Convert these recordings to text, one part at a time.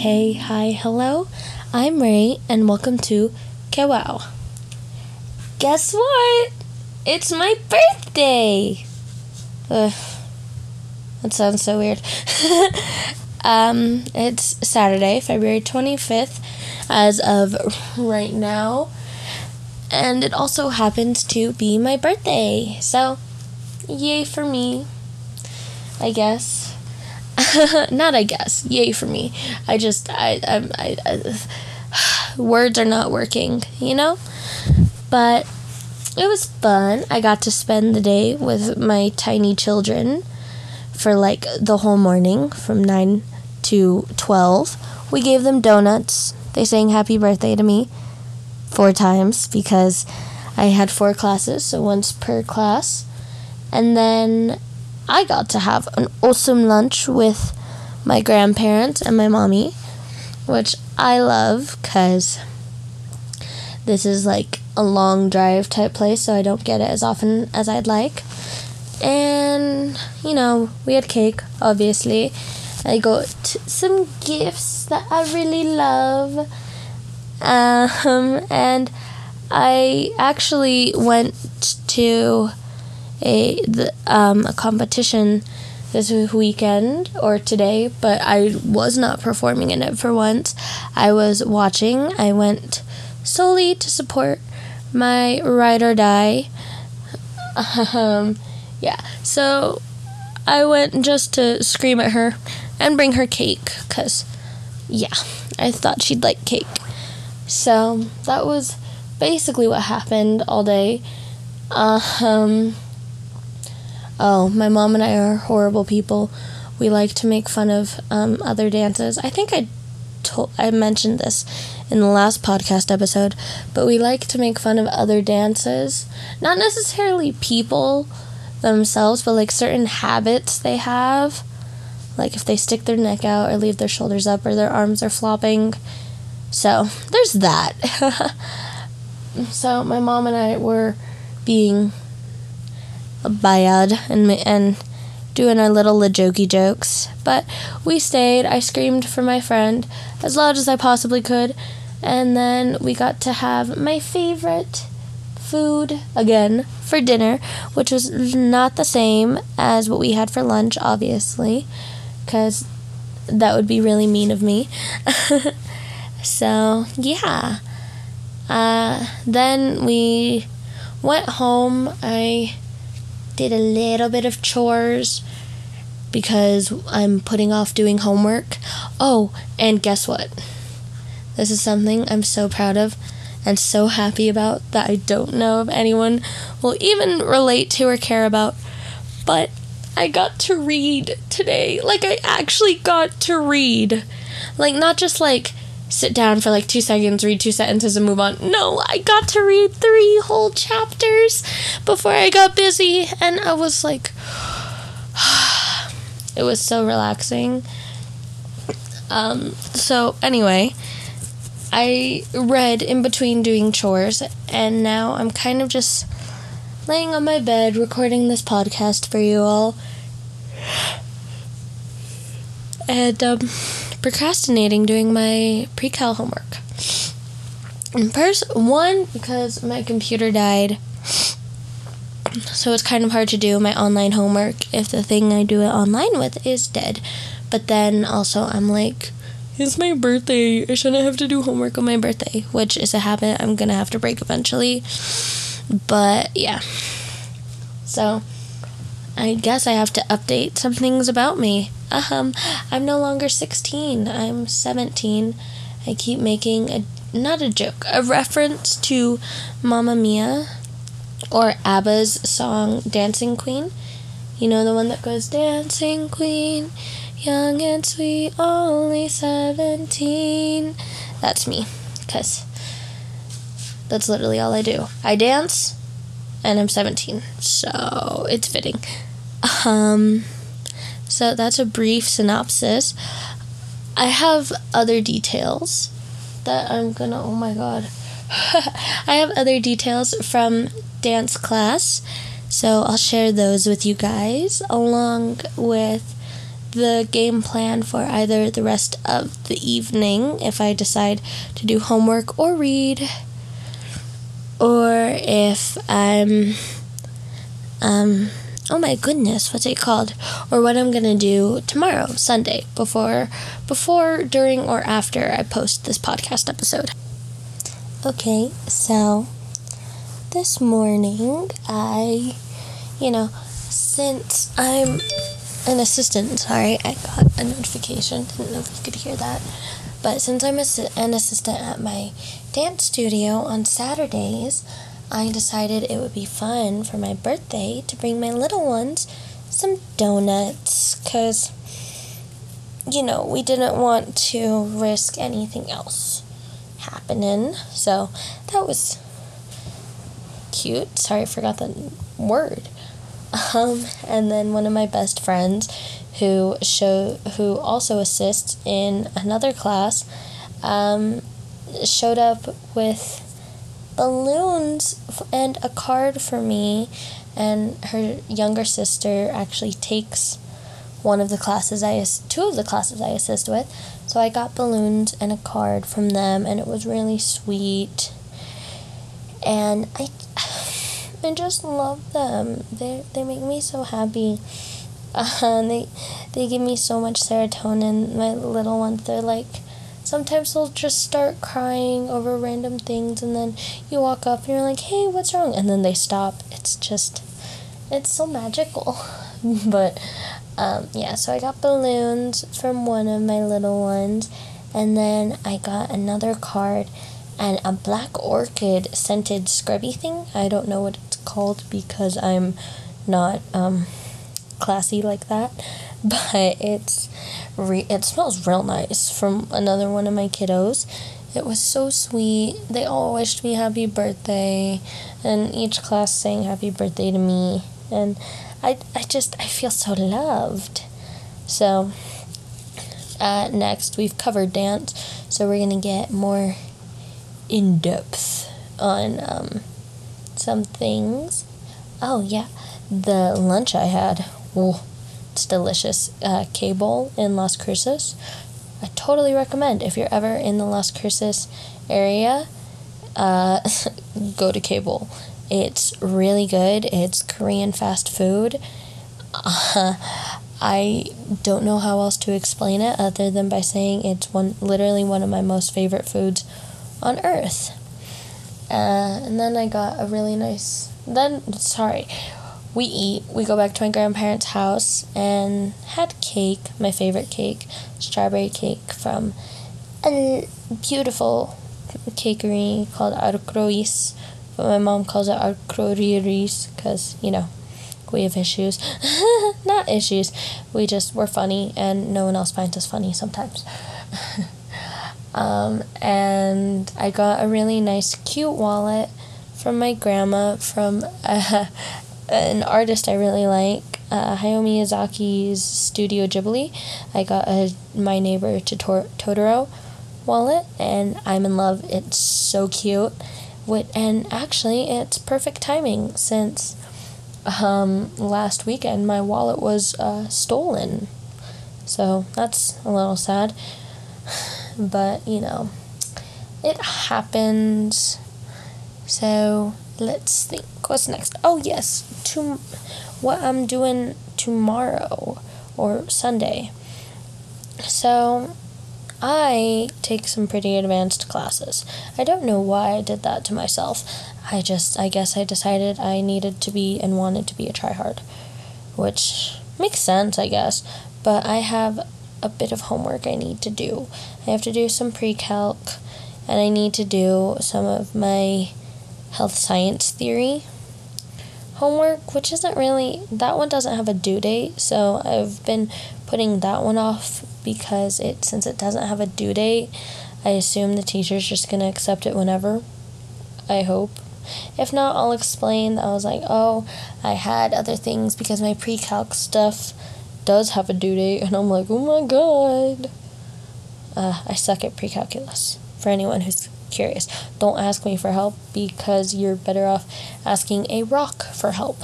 Hey, hi, hello. I'm Rea, and welcome to Que Wow. Guess what? It's my birthday. Ugh, that sounds so weird. um, it's Saturday, February 25th, as of right now, and it also happens to be my birthday. So, yay for me, I guess. not I guess. Yay for me. I just I I, I, I words are not working, you know? But it was fun. I got to spend the day with my tiny children for like the whole morning from 9 to 12. We gave them donuts. They sang happy birthday to me four times because I had four classes, so once per class. And then I got to have an awesome lunch with my grandparents and my mommy, which I love because this is like a long drive type place, so I don't get it as often as I'd like. And, you know, we had cake, obviously. I got some gifts that I really love. Um, and I actually went to a the, um, a competition this weekend or today, but I was not performing in it for once. I was watching. I went solely to support my ride or die. Um, yeah, so I went just to scream at her and bring her cake because, yeah, I thought she'd like cake. So that was basically what happened all day. Um, Oh, my mom and I are horrible people. We like to make fun of um, other dances. I think I told I mentioned this in the last podcast episode, but we like to make fun of other dances. Not necessarily people themselves, but like certain habits they have. Like if they stick their neck out or leave their shoulders up or their arms are flopping. So, there's that. so, my mom and I were being bad and and doing our little jokey jokes. But we stayed. I screamed for my friend as loud as I possibly could, and then we got to have my favorite food again for dinner, which was not the same as what we had for lunch, obviously, because that would be really mean of me. so, yeah. Uh, then we went home. I did a little bit of chores because I'm putting off doing homework. Oh, and guess what? This is something I'm so proud of and so happy about that I don't know if anyone will even relate to or care about. But I got to read today. Like, I actually got to read. Like, not just like sit down for like two seconds, read two sentences, and move on. No, I got to read three whole chapters before I got busy, and I was like, it was so relaxing. Um, so, anyway, I read in between doing chores, and now I'm kind of just laying on my bed recording this podcast for you all. And, um, procrastinating doing my pre-cal homework. First, one because my computer died, so it's kind of hard to do my online homework if the thing I do it online with is dead. But then also, I'm like, it's my birthday. I shouldn't have to do homework on my birthday, which is a habit I'm gonna have to break eventually. But yeah. So, I guess I have to update some things about me. Um, I'm no longer 16. I'm 17. I keep making a not a joke, a reference to Mamma Mia or ABBA's song Dancing Queen. You know the one that goes Dancing Queen, young and sweet, only 17. That's me cuz that's literally all I do. I dance and I'm 17. So, it's fitting. Um so that's a brief synopsis. I have other details that I'm gonna, oh my god. I have other details from dance class, so I'll share those with you guys along with the game plan for either the rest of the evening if I decide to do homework or read, or if I'm, um, oh my goodness, what's it called? Or what I'm gonna do tomorrow, Sunday, before, before, during, or after I post this podcast episode. Okay, so this morning I, you know, since I'm an assistant. Sorry, I got a notification. Didn't know if you could hear that. But since I'm an assistant at my dance studio on Saturdays, I decided it would be fun for my birthday to bring my little ones some donuts because, you know, we didn't want to risk anything else happening. So that was cute. Sorry, I forgot the word. Um, and then one of my best friends who show who also assists in another class um, showed up with balloons and a card for me and her younger sister actually takes one of the classes I two of the classes I assist with so I got balloons and a card from them and it was really sweet and I I just love them. They they make me so happy. Uh, they they give me so much serotonin. My little ones, they're like sometimes they'll just start crying over random things and then you walk up and you're like, "Hey, what's wrong?" and then they stop. It's just it's so magical. but um, yeah, so I got balloons from one of my little ones and then I got another card and a black orchid scented scrubby thing. I don't know what it's called because I'm not um, classy like that, but it's re- it smells real nice from another one of my kiddos. It was so sweet. They all wished me happy birthday, and each class sang happy birthday to me, and I I just I feel so loved. So uh, next we've covered dance, so we're gonna get more in depth on um, some things. Oh, yeah, the lunch I had. Oh, it's delicious. Uh, in Las Cruces. I totally recommend if you're ever in the Las Cruces area, uh, go to K-Bowl. It's really good. It's Korean fast food. Uh, I don't know how else to explain it other than by saying it's one literally one of my most favorite foods on Earth. Uh, and then I got a really nice. Then, sorry, we eat. We go back to my grandparents' house and had cake, my favorite cake, strawberry cake from a beautiful cakery called Arcrois. But my mom calls it Arcroriris because, you know, we have issues. Not issues. We just, we're funny and no one else finds us funny sometimes. Um, and I got a really nice, cute wallet from my grandma from uh, an artist I really like, uh, Hayao Miyazaki's Studio Ghibli. I got a My Neighbor to Tor- Totoro wallet, and I'm in love. It's so cute. And actually, it's perfect timing since um, last weekend my wallet was uh, stolen. So that's a little sad but you know, it happens. So let's think. What's next? Oh yes, to what I'm doing tomorrow or Sunday. So I take some pretty advanced classes. I don't know why I did that to myself. I just I guess I decided I needed to be and wanted to be a tryhard, which makes sense, I guess. But I have a bit of homework I need to do. I have to do some pre calc and I need to do some of my health science theory homework, which isn't really, that one doesn't have a due date, so I've been putting that one off because it, since it doesn't have a due date, I assume the teacher's just going to accept it whenever. I hope. If not, I'll explain. I was like, oh, I had other things because my pre calc stuff does have a due date, and I'm like, oh my god. Uh, I suck at pre-calculus. For anyone who's curious, don't ask me for help because you're better off asking a rock for help.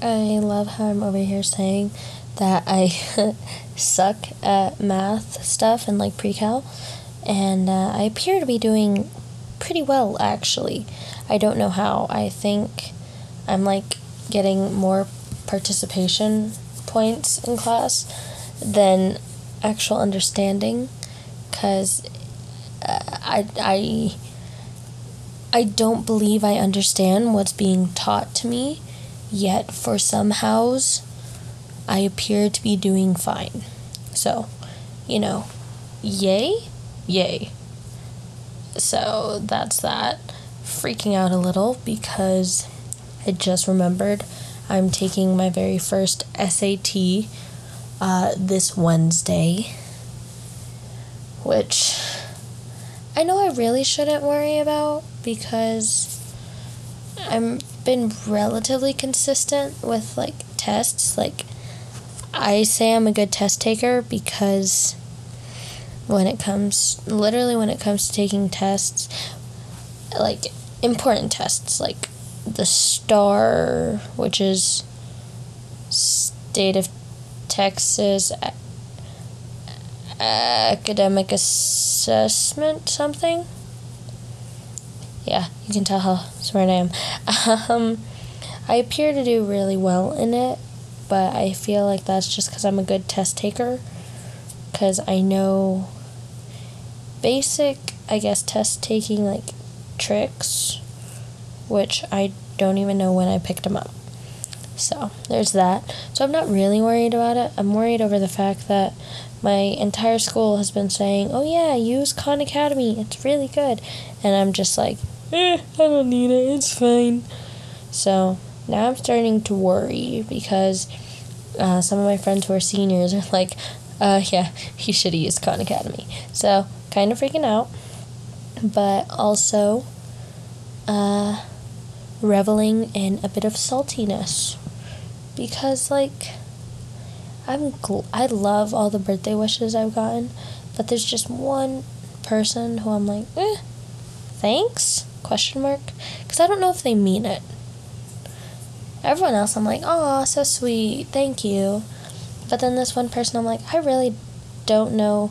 I love how I'm over here saying that I suck at math stuff and like pre cal, and uh, I appear to be doing pretty well actually. I don't know how. I think I'm like getting more participation points in class than actual understanding because I, I, I don't believe I understand what's being taught to me, yet for some hows, I appear to be doing fine. So, you know, yay, yay. So that's that. Freaking out a little because I just remembered I'm taking my very first SAT uh, this Wednesday, which I know I really shouldn't worry about because I've been relatively consistent with like tests. Like, I say I'm a good test taker because when it comes, literally, when it comes to taking tests, like important tests, like the STAAR, which is State of Texas Academic Assessment, something. Yeah, you can tell how smart I am. Um, I appear to do really well in it, but I feel like that's just because I'm a good test taker. Because I know basic, I guess, test taking like tricks which I don't even know when I picked them up. So there's that. So I'm not really worried about it. I'm worried over the fact that my entire school has been saying, "Oh yeah, use Khan Academy. It's really good," and I'm just like, "Eh, I don't need it. It's fine." So now I'm starting to worry because uh, some of my friends who are seniors are like, uh, yeah, you should used Khan Academy. So kind of freaking out, but also, uh, reveling in a bit of saltiness because like I'm gl- I love all the birthday wishes I've gotten, but there's just one person who I'm like, eh, thanks? Question mark? Because I don't know if they mean it. Everyone else, I'm like, oh, so sweet, thank you. But then this one person, I'm like, I really don't know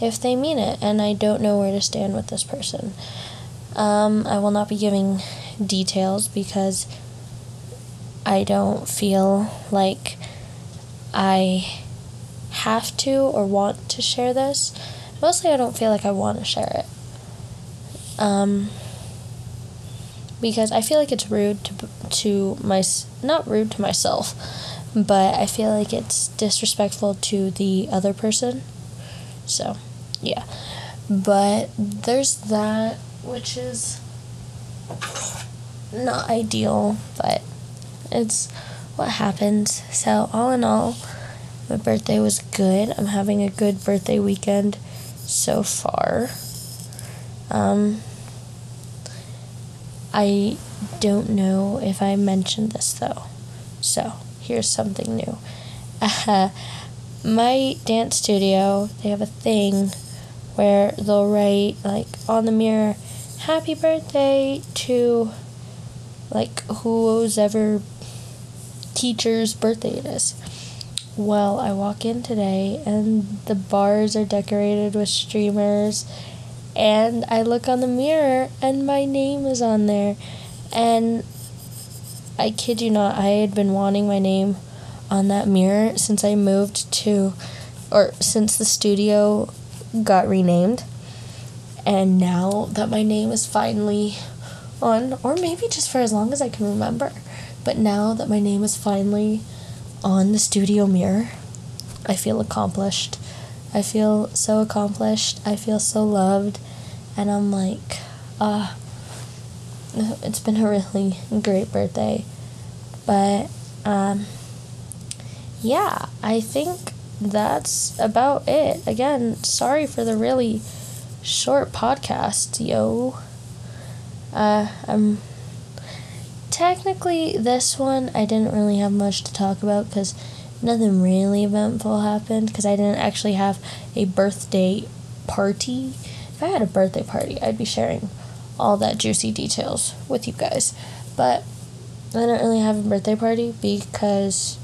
if they mean it, and I don't know where to stand with this person. Um, I will not be giving details because I don't feel like I have to or want to share this. Mostly, I don't feel like I want to share it. Um, because I feel like it's rude to to my not rude to myself, but I feel like it's disrespectful to the other person. So, yeah. But there's that which is not ideal, but it's what happens. So, all in all, my birthday was good. I'm having a good birthday weekend so far. Um, I don't know if I mentioned this though. So, here's something new. Uh, my dance studio, they have a thing where they'll write, like, on the mirror, happy birthday to like who's ever teacher's birthday it is. Well, I walk in today and the bars are decorated with streamers and I look on the mirror and my name is on there and I kid you not, I had been wanting my name on that mirror since I moved to or since the studio got renamed. And now that my name is finally on, or maybe just for as long as I can remember, but now that my name is finally on the studio mirror, I feel accomplished. I feel so accomplished. I feel so loved. And I'm like, ah, uh, it's been a really great birthday. But, um, yeah, I think that's about it. Again, sorry for the really short podcast, yo. Uh, I'm technically this one I didn't really have much to talk about because nothing really eventful happened because I didn't actually have a birthday party. If I had a birthday party, I'd be sharing all that juicy details with you guys. But I didn't really have a birthday party because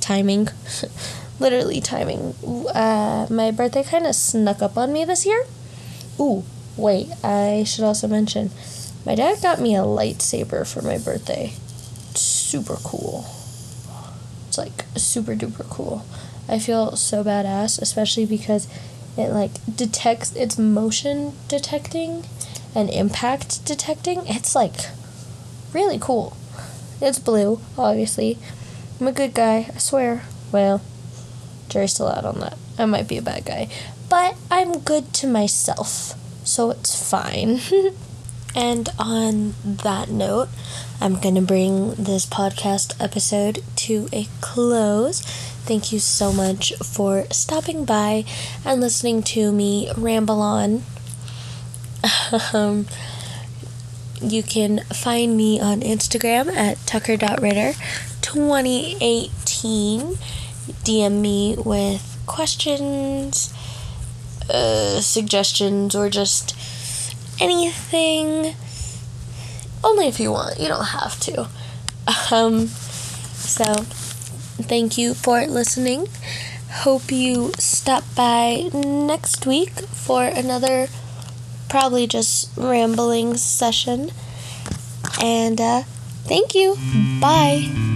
timing. Literally timing. Uh, my birthday kind of snuck up on me this year. Ooh, wait, I should also mention my dad got me a lightsaber for my birthday. super cool. It's like super duper cool. I feel so badass, especially because it like detects it's motion detecting and impact detecting. It's like really cool. It's blue, obviously. I'm a good guy, I swear. Well, jury's still out on that. I might be a bad guy. But I'm good to myself, so it's fine. and on that note, I'm going to bring this podcast episode to a close. Thank you so much for stopping by and listening to me ramble on. um, you can find me on Instagram at tucker.ritter2018. DM me with questions, uh, suggestions, or just anything. Only if you want. You don't have to. Um, so, thank you for listening. Hope you stop by next week for another probably just rambling session. And uh, thank you. Bye.